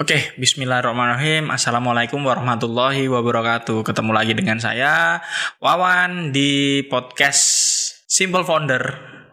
Oke, bismillahirrahmanirrahim. Assalamualaikum warahmatullahi wabarakatuh. Ketemu lagi dengan saya, Wawan, di podcast Simple Founder.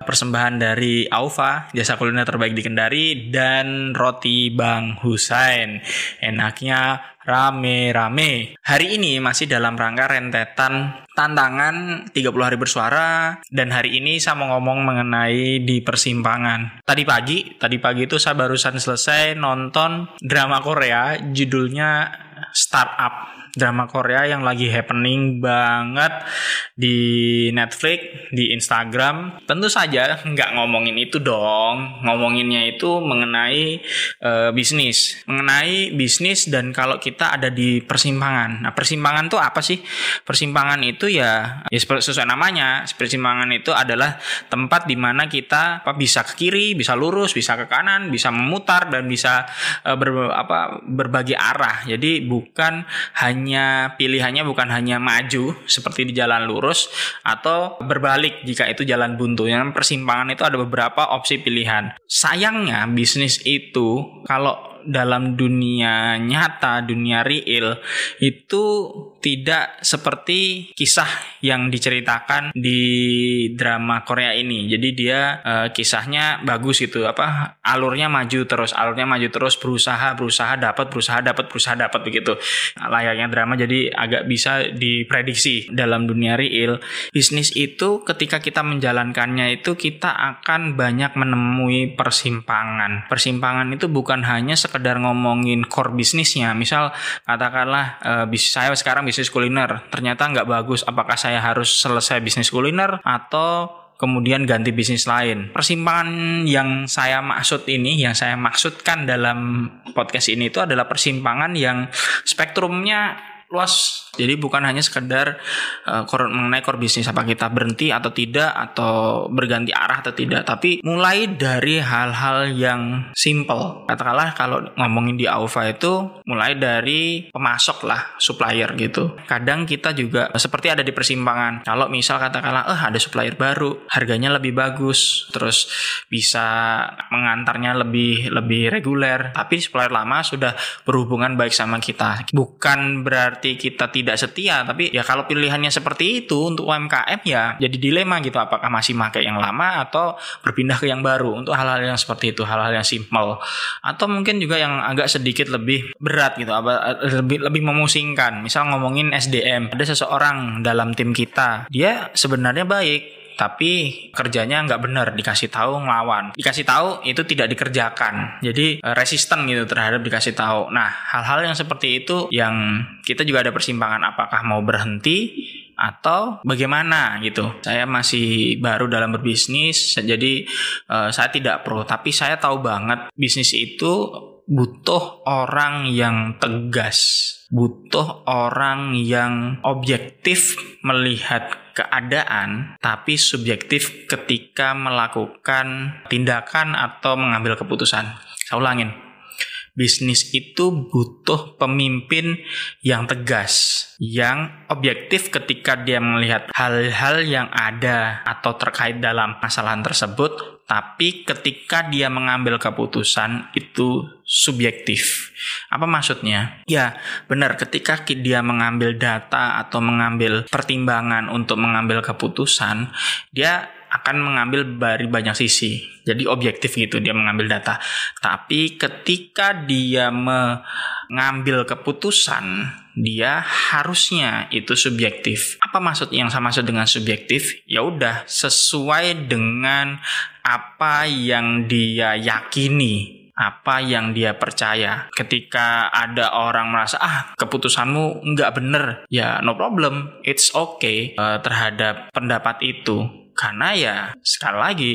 Persembahan dari Aufa, jasa kuliner terbaik di Kendari, dan roti Bang Husain. Enaknya rame-rame. Hari ini masih dalam rangka rentetan tantangan 30 hari bersuara dan hari ini saya mau ngomong mengenai di persimpangan. Tadi pagi, tadi pagi itu saya barusan selesai nonton drama Korea judulnya Startup drama Korea yang lagi happening banget di Netflix, di Instagram. Tentu saja nggak ngomongin itu dong. Ngomonginnya itu mengenai uh, bisnis, mengenai bisnis dan kalau kita ada di persimpangan. Nah, persimpangan tuh apa sih? Persimpangan itu ya, ya sesuai namanya. Persimpangan itu adalah tempat di mana kita apa bisa ke kiri, bisa lurus, bisa ke kanan, bisa memutar dan bisa uh, ber, apa berbagi arah. Jadi bukan hanya hanya pilihannya bukan hanya maju seperti di jalan lurus atau berbalik jika itu jalan buntu. Yang persimpangan itu ada beberapa opsi pilihan. Sayangnya bisnis itu kalau dalam dunia nyata, dunia real itu tidak seperti kisah yang diceritakan di drama Korea ini. Jadi dia uh, kisahnya bagus gitu apa alurnya maju terus, alurnya maju terus berusaha, berusaha dapat, berusaha dapat, berusaha dapat begitu. Layaknya drama jadi agak bisa diprediksi dalam dunia real. Bisnis itu ketika kita menjalankannya itu kita akan banyak menemui persimpangan. Persimpangan itu bukan hanya sekedar sekedar ngomongin core bisnisnya. Misal katakanlah uh, bis saya sekarang bisnis kuliner. Ternyata nggak bagus. Apakah saya harus selesai bisnis kuliner atau kemudian ganti bisnis lain. Persimpangan yang saya maksud ini, yang saya maksudkan dalam podcast ini itu adalah persimpangan yang spektrumnya luas jadi bukan hanya sekedar uh, mengenai core bisnis apa kita berhenti atau tidak atau berganti arah atau tidak, tapi mulai dari hal-hal yang simple. Katakanlah kalau ngomongin di Aufa itu mulai dari pemasok lah, supplier gitu. Kadang kita juga seperti ada di persimpangan. Kalau misal katakanlah eh ada supplier baru, harganya lebih bagus, terus bisa mengantarnya lebih lebih reguler, tapi supplier lama sudah berhubungan baik sama kita. Bukan berarti kita tidak setia tapi ya kalau pilihannya seperti itu untuk UMKM ya jadi dilema gitu apakah masih pakai yang lama atau berpindah ke yang baru. Untuk hal-hal yang seperti itu hal-hal yang simple. Atau mungkin juga yang agak sedikit lebih berat gitu lebih lebih memusingkan. Misal ngomongin SDM ada seseorang dalam tim kita dia sebenarnya baik tapi kerjanya nggak benar dikasih tahu ngelawan dikasih tahu itu tidak dikerjakan jadi eh, resisten gitu terhadap dikasih tahu nah hal-hal yang seperti itu yang kita juga ada persimpangan apakah mau berhenti atau bagaimana gitu. Saya masih baru dalam berbisnis, jadi uh, saya tidak pro. Tapi saya tahu banget bisnis itu butuh orang yang tegas, butuh orang yang objektif melihat keadaan, tapi subjektif ketika melakukan tindakan atau mengambil keputusan. Saya ulangin, bisnis itu butuh pemimpin yang tegas, yang objektif ketika dia melihat hal-hal yang ada atau terkait dalam masalah tersebut, tapi ketika dia mengambil keputusan itu subjektif. Apa maksudnya? Ya, benar ketika dia mengambil data atau mengambil pertimbangan untuk mengambil keputusan, dia akan mengambil dari banyak sisi. Jadi objektif gitu dia mengambil data. Tapi ketika dia mengambil keputusan, dia harusnya itu subjektif. Apa maksud yang sama maksud dengan subjektif? Ya udah sesuai dengan apa yang dia yakini apa yang dia percaya. Ketika ada orang merasa ah keputusanmu nggak bener, ya no problem, it's okay uh, terhadap pendapat itu. Karena ya sekali lagi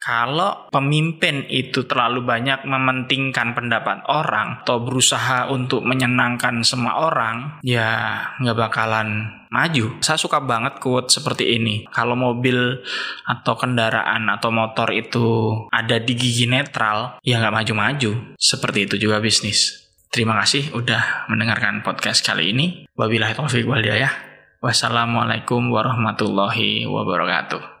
kalau pemimpin itu terlalu banyak mementingkan pendapat orang atau berusaha untuk menyenangkan semua orang, ya nggak bakalan maju. Saya suka banget quote seperti ini. Kalau mobil atau kendaraan atau motor itu ada di gigi netral, ya nggak maju-maju. Seperti itu juga bisnis. Terima kasih udah mendengarkan podcast kali ini. Wabillahi taufiq wal Wassalamualaikum warahmatullahi wabarakatuh.